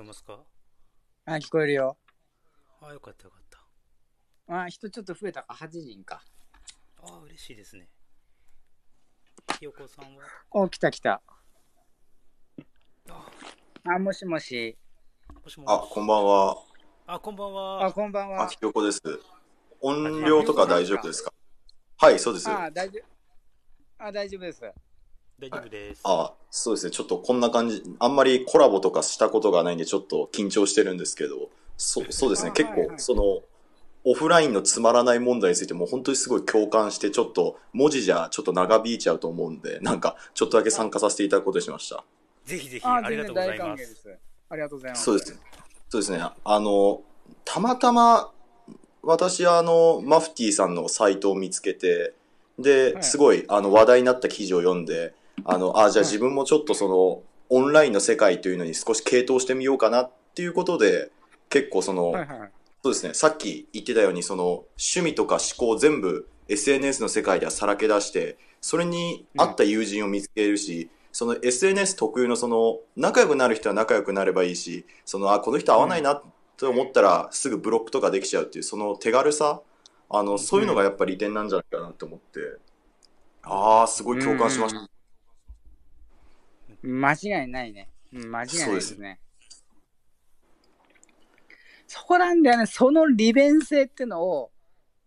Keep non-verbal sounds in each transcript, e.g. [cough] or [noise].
こえますか？あ、聞こえるよ。あ、よかったよかった。あ、人ちょっと増えたか、8人か。あ、嬉しいですね。ひよこさんは？お、来た来た。あ、あ、もしもし。もしもしあ、こんばんは。あ、こんばんあ、は。こんばんあ、はひ。よこです。音量とか大丈夫ですか？はい、そうです。あ、大丈夫。あ、大丈夫です。大丈夫です。あ、そうですね。ちょっとこんな感じ、あんまりコラボとかしたことがないんで、ちょっと緊張してるんですけど、そ [laughs] そうですね。結構、その、オフラインのつまらない問題についても本当にすごい共感して、ちょっと文字じゃちょっと長引いちゃうと思うんで、なんかちょっとだけ参加させていただくことにしました。ぜひぜひ、あ、ありがとうございま。歓迎ですす。ありがとうございます。そうです。そうですね。あの、たまたま、私はあの、マフティーさんのサイトを見つけて、で、はいすごい、あの、話題になった記事を読んで、あの、あ、じゃあはい。自分もちょっとその、オンラインの世界というのに少し傾倒してみようかなっていうことで、結構その、はいはい。そうですね、さっき言ってたように、その、趣味とか思考全部 SNS の世界ではさらけ出して、それに合った友人を見つけるし、その SNS 特有のその、仲良くなる人は仲良くなればいいし、その、あ、この人合わないなと思ったら、すぐブロックとかできちゃうっていう、その手軽さ、あの、そういうのがやっぱ利点なんじゃないかなって思って、ああ、すごい共感しました。間違いないね。うん、間違いないですね。そこなんだよね。その利便性ってのを、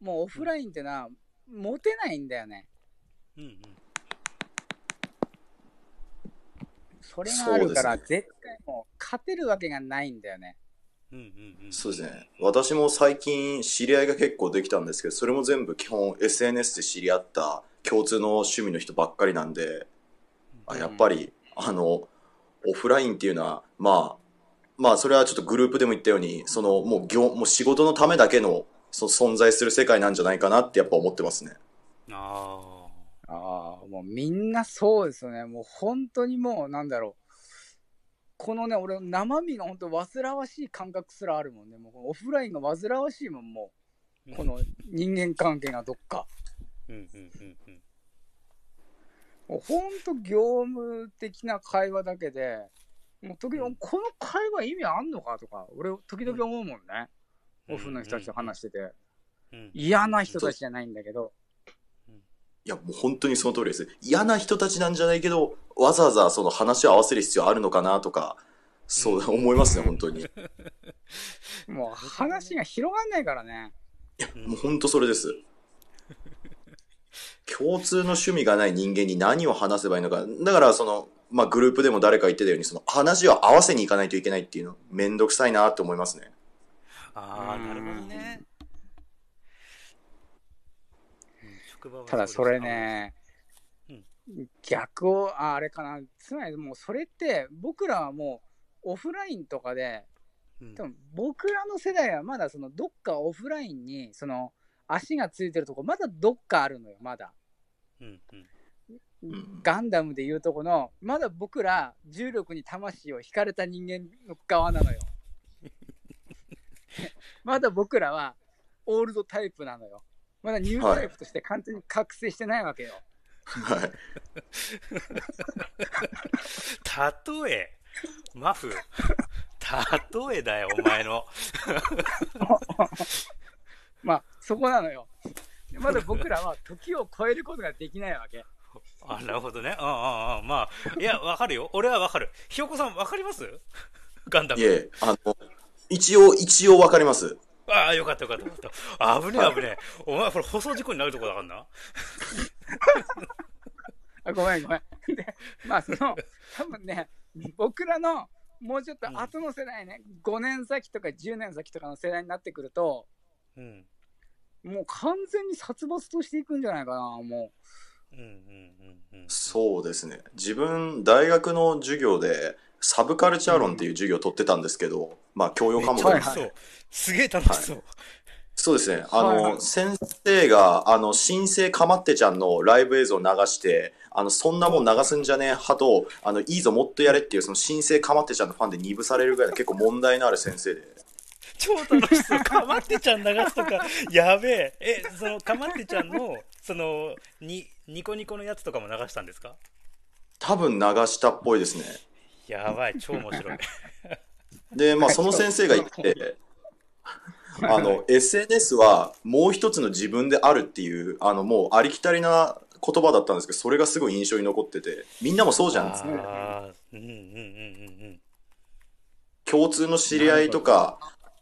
もうオフラインってのは、持てないんだよね。うんうん。それがあるから、絶対もう、勝てるわけがないんだよね。うんうんうん。そうですね。私も最近知り合いが結構できたんですけど、それも全部基本 SNS で知り合った共通の趣味の人ばっかりなんで、あやっぱり、あの、オフラインっていうのは、まあ、まあそれはちょっとグループでも言ったように、そのもう業、もう仕事のためだけのそ存在する世界なんじゃないかなってやっぱ思ってますね。あああ、もうみんなそうですよね。もう本当にもう、なんだろう。このね、俺、生身が本当煩わしい感覚すらあるもんね。もうオフラインが煩わしいもん、もあ。う。この人間関係がどっか。うんうんうんうん。もう本当業務的な会話だけで、もう時々、この会話意味あんのか？とか、俺、時々思うもんね。オフの人たちと話してて。うん嫌な人たちじゃないんだけど。いや、もう本当にその通りです。嫌な人たちなんじゃないけど、わざわざその話を合わせる必要あるのかなとか、そう思いますね、本当に。い [laughs] もう話が広がんないからね。や、もう本当それです。共通の趣味がない人間に何を話せばいいのか。だから、その、まあ、グループでも誰か言ってたように、その話を合わせに行かないといけないっていうの、めんどくさいなって思いますね。ああ、なるほどね。ただそれねうん、逆を、ああれかな。つまりもうそれって、僕らはもうオフラインとかで、多分僕らの世代はまだそのどっかオフラインにその足がついてるとこまだどっかあるのよまだ。うんうん。ん。ガンダムでいうとこのまだ僕ら重力に魂を惹かれた人間の側なのよ。[laughs] まだ僕らはオールドタイプなのよ。まだニュータイプとして完全に覚醒してないわけよ、はい。[laughs] 例え、マフ、例えだよ、お前の。[laughs] まあそこなのよまだ僕らは時を超えることができないわけ [laughs] あ、なるほどね。うんうんうん。まあ、いや、わかるよ。俺はわかる。ひよこさん、わかります？ガンダム。いえ、あの、一応、一応わかります。ああ、よかったよかったよかった。ねえ危ねえ。お前、これ放送事故になるとこだからな。[laughs] あごめんごめん。で、まあその、多分ね、僕らのもうちょっと後の世代ね、5年先とか10年先とかの世代になってくると、うん。もう完全に殺伐としていくんじゃないかな、もうんうんうんうん。そうですね。自分、大学の授業で、サブカルチャー論っていう授業を取ってたんですけど、まあ、教養科目ですちゃ楽しそう。すげえ楽しそう。そうですね。あの、はいはい先生が、あの、新生かまってちゃんのライブ映像を流して、あの、そんなもん流すんじゃねえ派と、あの、いいぞ、もっとやれっていう、その新生かまってちゃんのファンで二部されるぐらいの結構問題のある先生で。超楽しそう。かまってちゃん流すとか、[laughs] やべえ。え、その、かまってちゃんの、その、に、ニコニコのやつとかも流したんですか？多分流したっぽいですね。やばい、超面白い。[laughs] で、まあ、その先生が言って、あの、SNS はもう一つの自分であるっていう、あの、もうありきたりな言葉だったんですけど、それがすごい印象に残ってて、みんなもそうじゃん。ああ、うんうんうんうん共通の知り合いとか、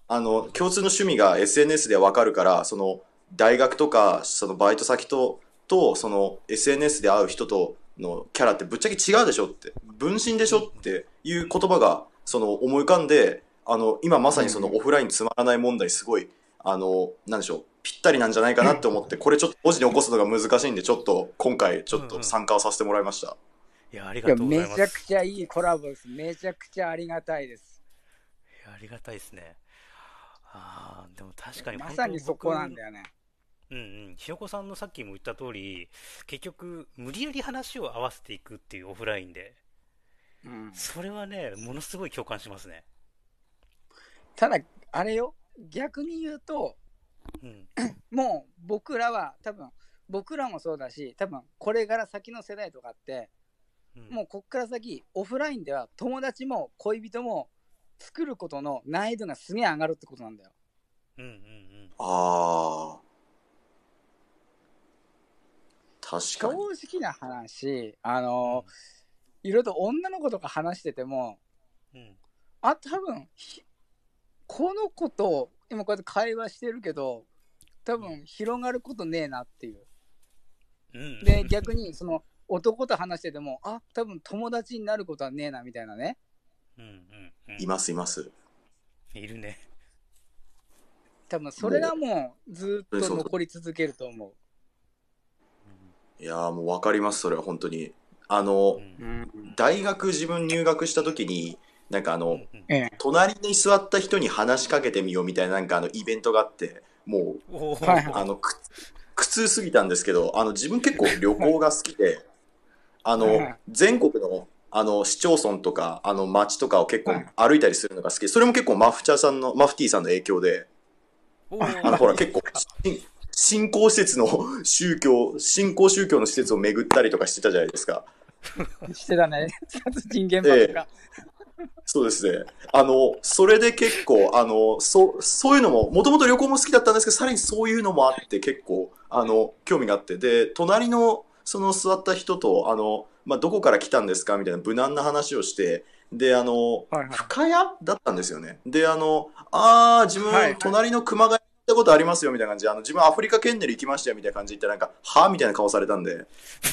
あの、共通の趣味が SNS でわかるから、その、大学とか、そのバイト先と、と、その、SNS で会う人とのキャラってぶっちゃけ違うでしょって、分身でしょっていう言葉が、その、思い浮かんで、あの、今まさにそのオフラインつまらない問題すごい、あの、なんでしょう、ぴったりなんじゃないかなって思って、これちょっと文字に起こすのが難しいんで、ちょっと今回ちょっと参加をさせてもらいました。いや、ありがとうございめます。ちゃくちゃいいコラボです。めちゃくちゃありがたいです。いやありがたいですね。ああ、でも確かにまさにそこなんだよね。うんうん、ひよこさんのさっきも言った通り、結局、無理やり話を合わせていくっていうオフラインで、うん、それはね、ものすごい共感しますね。ただ、あれよ、逆に言うと、うん。[coughs] もう僕らは多分、僕らもそうだし、多分これから先の世代とかって、うん、もうこっから先、オフラインでは友達も恋人も作ることの難易度がすげえ上がるってことなんだよ。うんうんうん。ああ。確正かに。直な話、あの、いろいろと女の子とか話してても、うん。あ、多分ひこの子と今こうやって会話してるけど、多分広がることねえなっていう。うん。で、逆にその男と話してても、あ、多分友達になることはねえなみたいなね。うんうんうん。いますいます。いるね。多分それがもうずっと残り続けると思いやーもうわかります、それは本当に。あの、うんう。うん。大学自分入学した時に、なんかあの、うん。隣に座った人に話しかけてみようみたいななんかあのイベントがあって、もう、あの、く苦痛すぎたんですけど、あの、自分結構旅行が好きで、あの全国の、あの、市町村とか、あの、町とかを結構はい歩いたりするのが好き。それも結構マフチャーさんの、マフティーさんの影響で、あの、ほら、結構、し信仰施設の宗教、信仰宗教の施設を巡ったりとかしてたじゃないですか。してたね。殺人現場とか。そうですね。あの、それで結構、あの、そう、そういうのも、もともと旅行も好きだったんですけど、さらにそういうのもあって、結構、あの、興味があって、で、隣の、その座った人と、あの、まあ、どこから来たんですか？みたいな無難な話をして、で、あの、はいはい。深谷だったんですよね。で、あの、あー、自分、隣の熊谷行ったことありますよ、みたいな感じで、あの、自分アフリカケンネル行きましたよ、みたいな感じで言ったら、なんか、はみたいな顔されたんで、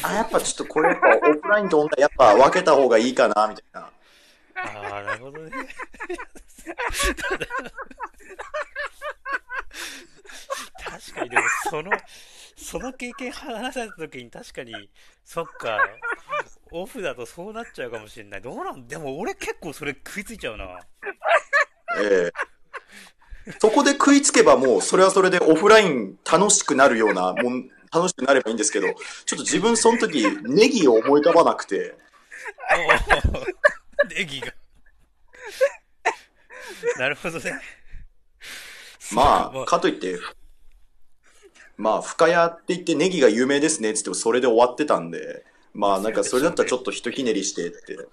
あ、やっぱちょっとこれ、やっぱオフラインとオンライン、やっぱ分けた方がいいかな、みたいな。ああ、なるほどね。[laughs] 確かに、でも、その、その経験話された時に確かに、そっか、オフだとそうなっちゃうかもしれない。どうなん？でも俺結構それ食いついちゃうな。ええそこで食いつけばもう、それはそれでオフライン楽しくなるようなもん、楽しくなればいいんですけど、ちょっと自分その時、ネギを思い浮かばなくて、ネギが。なるほどね。まあ、かといって、まあ、深谷って言ってネギが有名ですねって言ってもそれで終わってたんで、まあなんかそれだったらちょっとひとひねりしてって、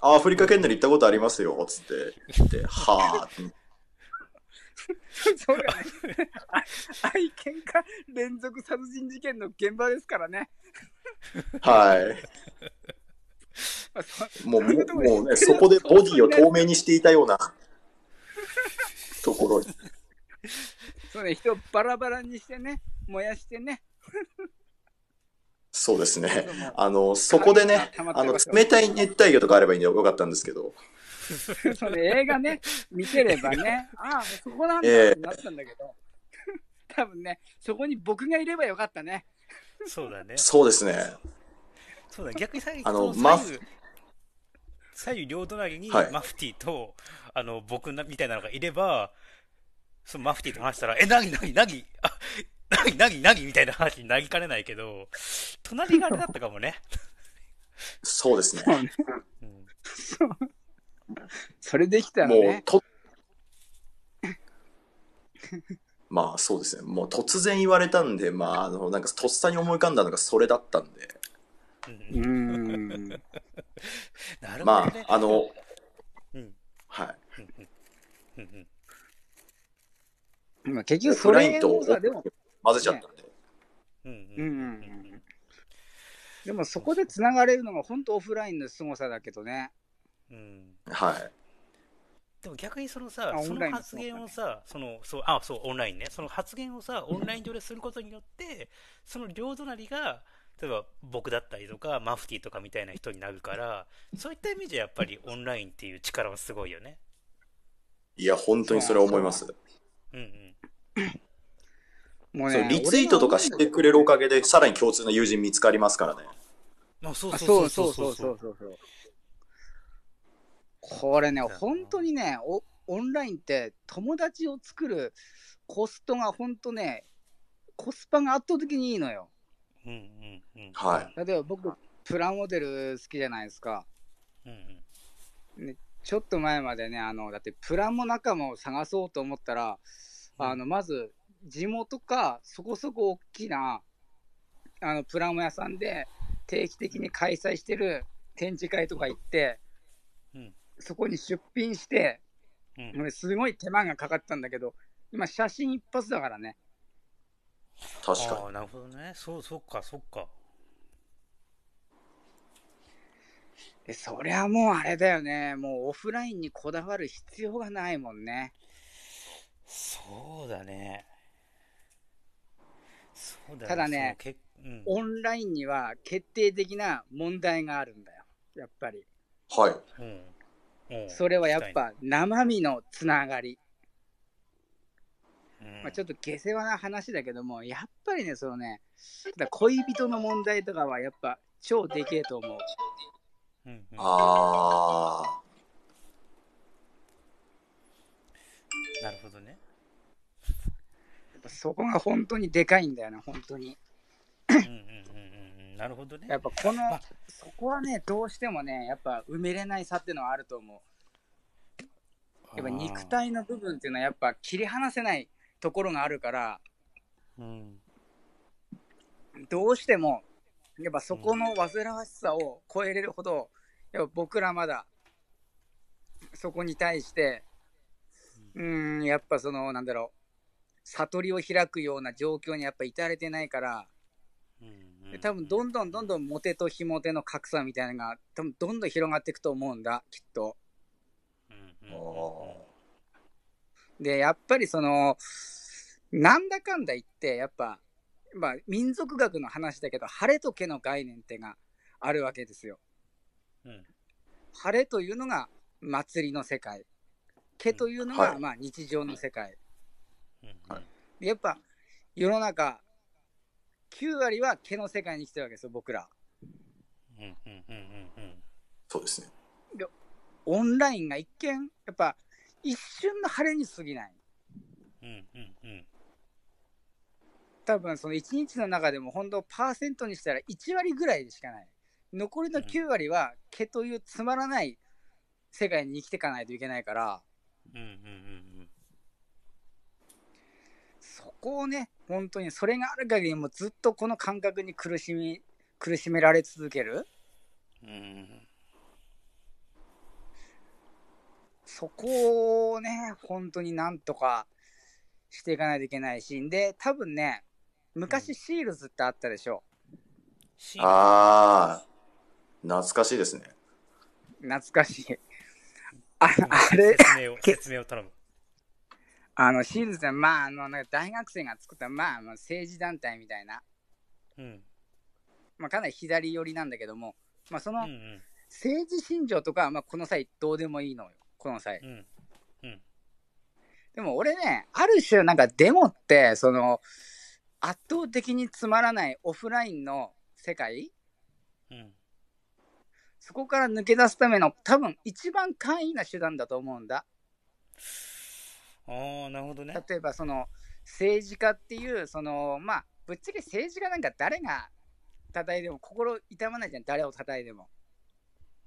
あ、アフリカ圏内に行ったことありますよ、つって言って、はぁ、そうだね。あ愛犬家連続殺人事件の現場ですからね。はい。もうもうね、そこでボディを透明にしていたような [laughs] ところに。そうね、人をバラバラにしてね、燃やしてね。そうですね。あの、そこでね、あの、冷たい熱帯魚とかあればいいんでよかったんですけど、[laughs] その映画ね、見てればね、ああ、そこなんだええってなったんだけど、[laughs] 多分ね、そこに僕がいればよかったね。そうだね。そうですね。そうだ、逆に最あのそマフ左右左右両隣にはいマフティーと、あの、僕なみたいなのがいれば、そのマフティーと話したら、え、なぎなぎなぎ、あ、なぎなぎなぎみたいな話になりかねないけど、隣があれだったかもね。そうですね。うん、それできたらもうね、、と、[laughs] まあそうですね。もう突然言われたんで、まあ、あの、なんかとっさに思い浮かんだのがそれだったんで、うん。なるほどまね。あ、あの、うんはい。うんうんうんまあ結局そオフラインとれをさ、でも、混ぜちゃったんで。うんうんうん。でもそこで繋がれるのが本当オフラインの凄さだけどね。うんはい。でも逆にそのさあ、その発言をさ、その、そう、あ、そう、オンラインね。その発言をさ、オンライン上ですることによって、その両隣が、例えば僕だったりとか、マフティーとかみたいな人になるから、そういった意味じゃやっぱりオンラインっていう力はすごいよね。いや、本当にそれは思います。うんうん。[laughs] もうね、リツイートとかしてくれるおかげで、さらに共通の友人見つかりますからね。あ、そうあそそううそそううそううそううそう。これね、本当にねお、オンラインって友達を作るコストが本当ね、コスパが圧倒的にいいのよ。うんうんうん。はい例えば僕、プラモデル好きじゃないですか。うんうん。ちょっと前までね、あの、だってプラモ仲間を探そうと思ったら、あの、まず、地元か、そこそこ大きな、あの、プラモ屋さんで、定期的に開催してる展示会とか行って、うんそこに出品して、うん俺すごい手間がかかったんだけど、今写真一発だからね。確かああ、なるほどね。そう、そっか、そっか。でそりゃもうあれだよね。もうオフラインにこだわる必要がないもんね。そうだね。そうだね。ただねうん、オンラインには決定的な問題があるんだよ。やっぱり。に。はい。うんうんそれはやっぱ生身のつながり。うんまあ、ちょっと下世話な話だけども、やっぱりね、そのね、恋人の問題とかはやっぱ超でけえと思う。うんうんあなぱそこが本当にでかいんだよな、本当に。うんうんうんうんうん。なるほどね。やっぱこのまあ、そこはね、どうしてもね、やっぱ埋めれない差っていうのはあると思う。やっぱ肉体の部分っていうのはやっぱ切り離せないところがあるから、うん。どうしても、やっぱそこの煩わしさを超えれるほど、やっぱ僕らまだ、そこに対して、うーん、やっぱその、なんだろう、悟りを開くような状況にやっぱ至れてないから、うんうんで多分どんどんどんどんモテと非モテの格差みたいなのが、多分どんどん広がっていくと思うんだ、きっと。うんうんあ。うんうんで、やっぱりその、なんだかんだ言って、やっぱ、まあ、民族学の話だけど、晴れと毛の概念ってがあるわけですよ。うん晴れというのが祭りの世界。毛というのが、はいまあ日常の世界。うんはいでやっぱ世の中、9割は毛の世界に生きてるわけですよ、僕ら。うんうんうんうんうんそうですね。オンラインが一見、やっぱ一瞬の晴れに過ぎない。うんうんうん多分その1日の中でも本当パーセントにしたら1割ぐらいでしかない。残りの9割は毛というつまらない世界に生きていかないといけないから、うんうんうんそこをね、本当にそれがある限りもうずっとこの感覚に苦しみ、苦しめられ続ける。うんうんそこをね、本当になんとかしていかないといけないし、で、多分ね、昔シールズってあったでしょ。シああ、懐かしいですね。懐かしい。あうんあれ、説明を説明を頼むあの、シールズまあ、あの、なんか大学生が作った、まあ、まあ政治団体みたいな、うん。まあ、かなり左寄りなんだけども、まあ、その政治信条とかは、まあ、この際どうでもいいのよ。この際。うん。うん。でも俺ね、ある種なんかデモって、その、圧倒的につまらないオフラインの世界。うん。そこから抜け出すための多分一番簡易な手段だと思うんだ。ああなるほどね例えばその政治家っていう、その、まあ、ぶっちゃけ政治家なんか誰が叩いても心痛まないじゃん、誰を叩いても。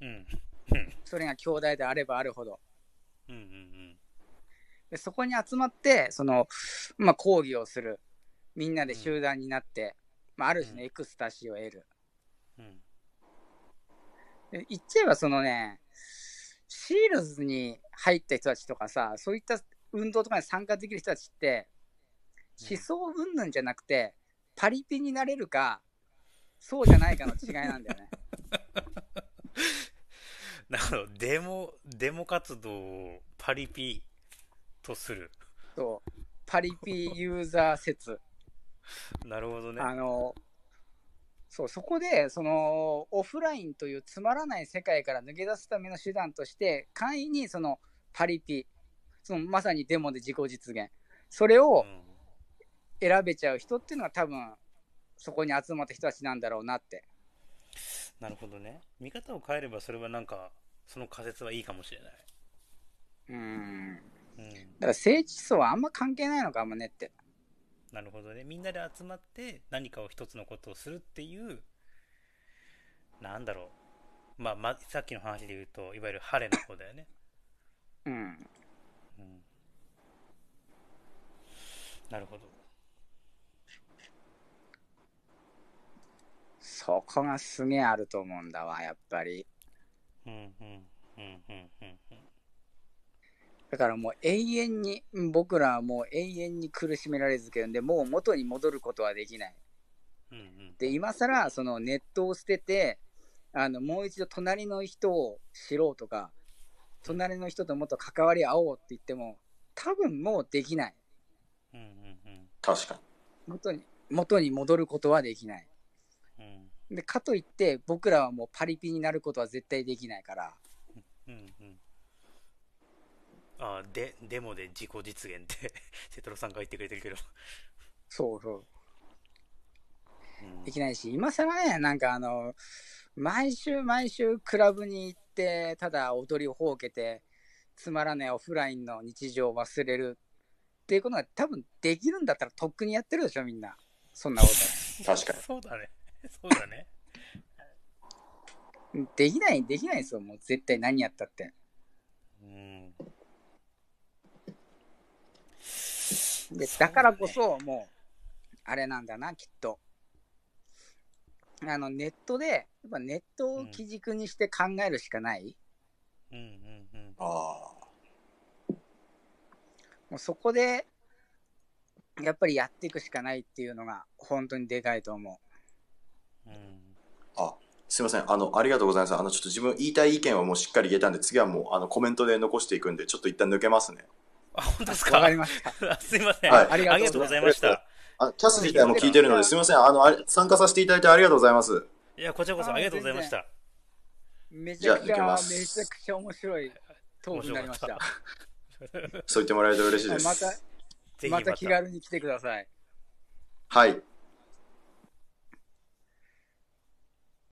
うんそれが兄弟であればあるほど。うんうんでそこに集まって、その、まあ、抗議をする。みんなで集団になって、まあ、ある種のエクスタシーを得る。うんで言っちゃえばそのね、シールズに入った人たちとかさ、そういった運動とかに参加できる人たちって、思想云々じゃなくて、パリピになれるか、そうじゃないかの違いなんだよね。[laughs] なるほど。デモ、デモ活動をパリピとする。そう。パリピユーザー説。なるほどね。あの、そう、そこで、その、オフラインというつまらない世界から抜け出すための手段として、簡易にその、パリピ、その、まさにデモで自己実現。それをうん選べちゃう人っていうのは多分、そこに集まった人たちなんだろうなって。なるほどね。見方を変えればそれはなんか、その仮説はいいかもしれない。うん。だうん。から政治思想はあんま関係ないのかもねって。なるほどね。みんなで集まって何かを一つのことをするっていう、なんだろう。まあ、ま、さっきの話で言うと、いわゆる晴れの方だよね。うん。うん。なるほど。そこがすげえあると思うんだわ、やっぱり。うん、うん、うん、うん、うん、うん。だからもう永遠に、うん僕らはもう永遠に苦しめられ続けるんで、もう元に戻ることはできない。うん、うん。で、今更、そのネットを捨てて、あの、もう一度隣の人を知ろうとか、隣の人ともっと関わり合おうって言っても、多分もうできない。うん、うん、うん。確かに。元に、元に戻ることはできない。うん、で、かといって、僕らはもうパリピになることは絶対できないから、うん、うん。ああ、で、デモで自己実現って、[laughs] セトロさんが言ってくれてるけど。そうそう。うんできないし、今更ね、なんかあの、毎週毎週クラブに行って、ただ踊りをほうけて、つまらないオフラインの日常を忘れるっていうことが多分できるんだったらとっくにやってるでしょ、みんな。そんなこ [laughs] 確かに。そうだね。[laughs] そうだね。と。できない、できないですよ、もう絶対何やったって。うん。で、だからこそ、もう、あれなんだな、きっと。あの、ネットで、やっぱネットを基軸にして考えるしかない。うん、うん、うん。あもうそこで、やっぱりやっていくしかないっていうのが、本当にでかいと思うん。あ。あ、すいません。あの、ありがとうございます。あの、ちょっと自分言いたい意見はもうしっかり言えたんで、次はもう、あの、コメントで残していくんで、ちょっと一旦抜けますね。あ、本当ですう。か？わかりました。[laughs] すいません。はいありがとうございました。あ、キャス自体も聞いてるので、すいません。あの、あれ参加させていただいてありがとうございます。いや、こちらこそありがとうございました。めちゃくちゃ、じゃあ行きますめちゃくちゃ面白いトークになりました。そう言ってもらえると嬉しいです。また、また気軽に来てください。はい。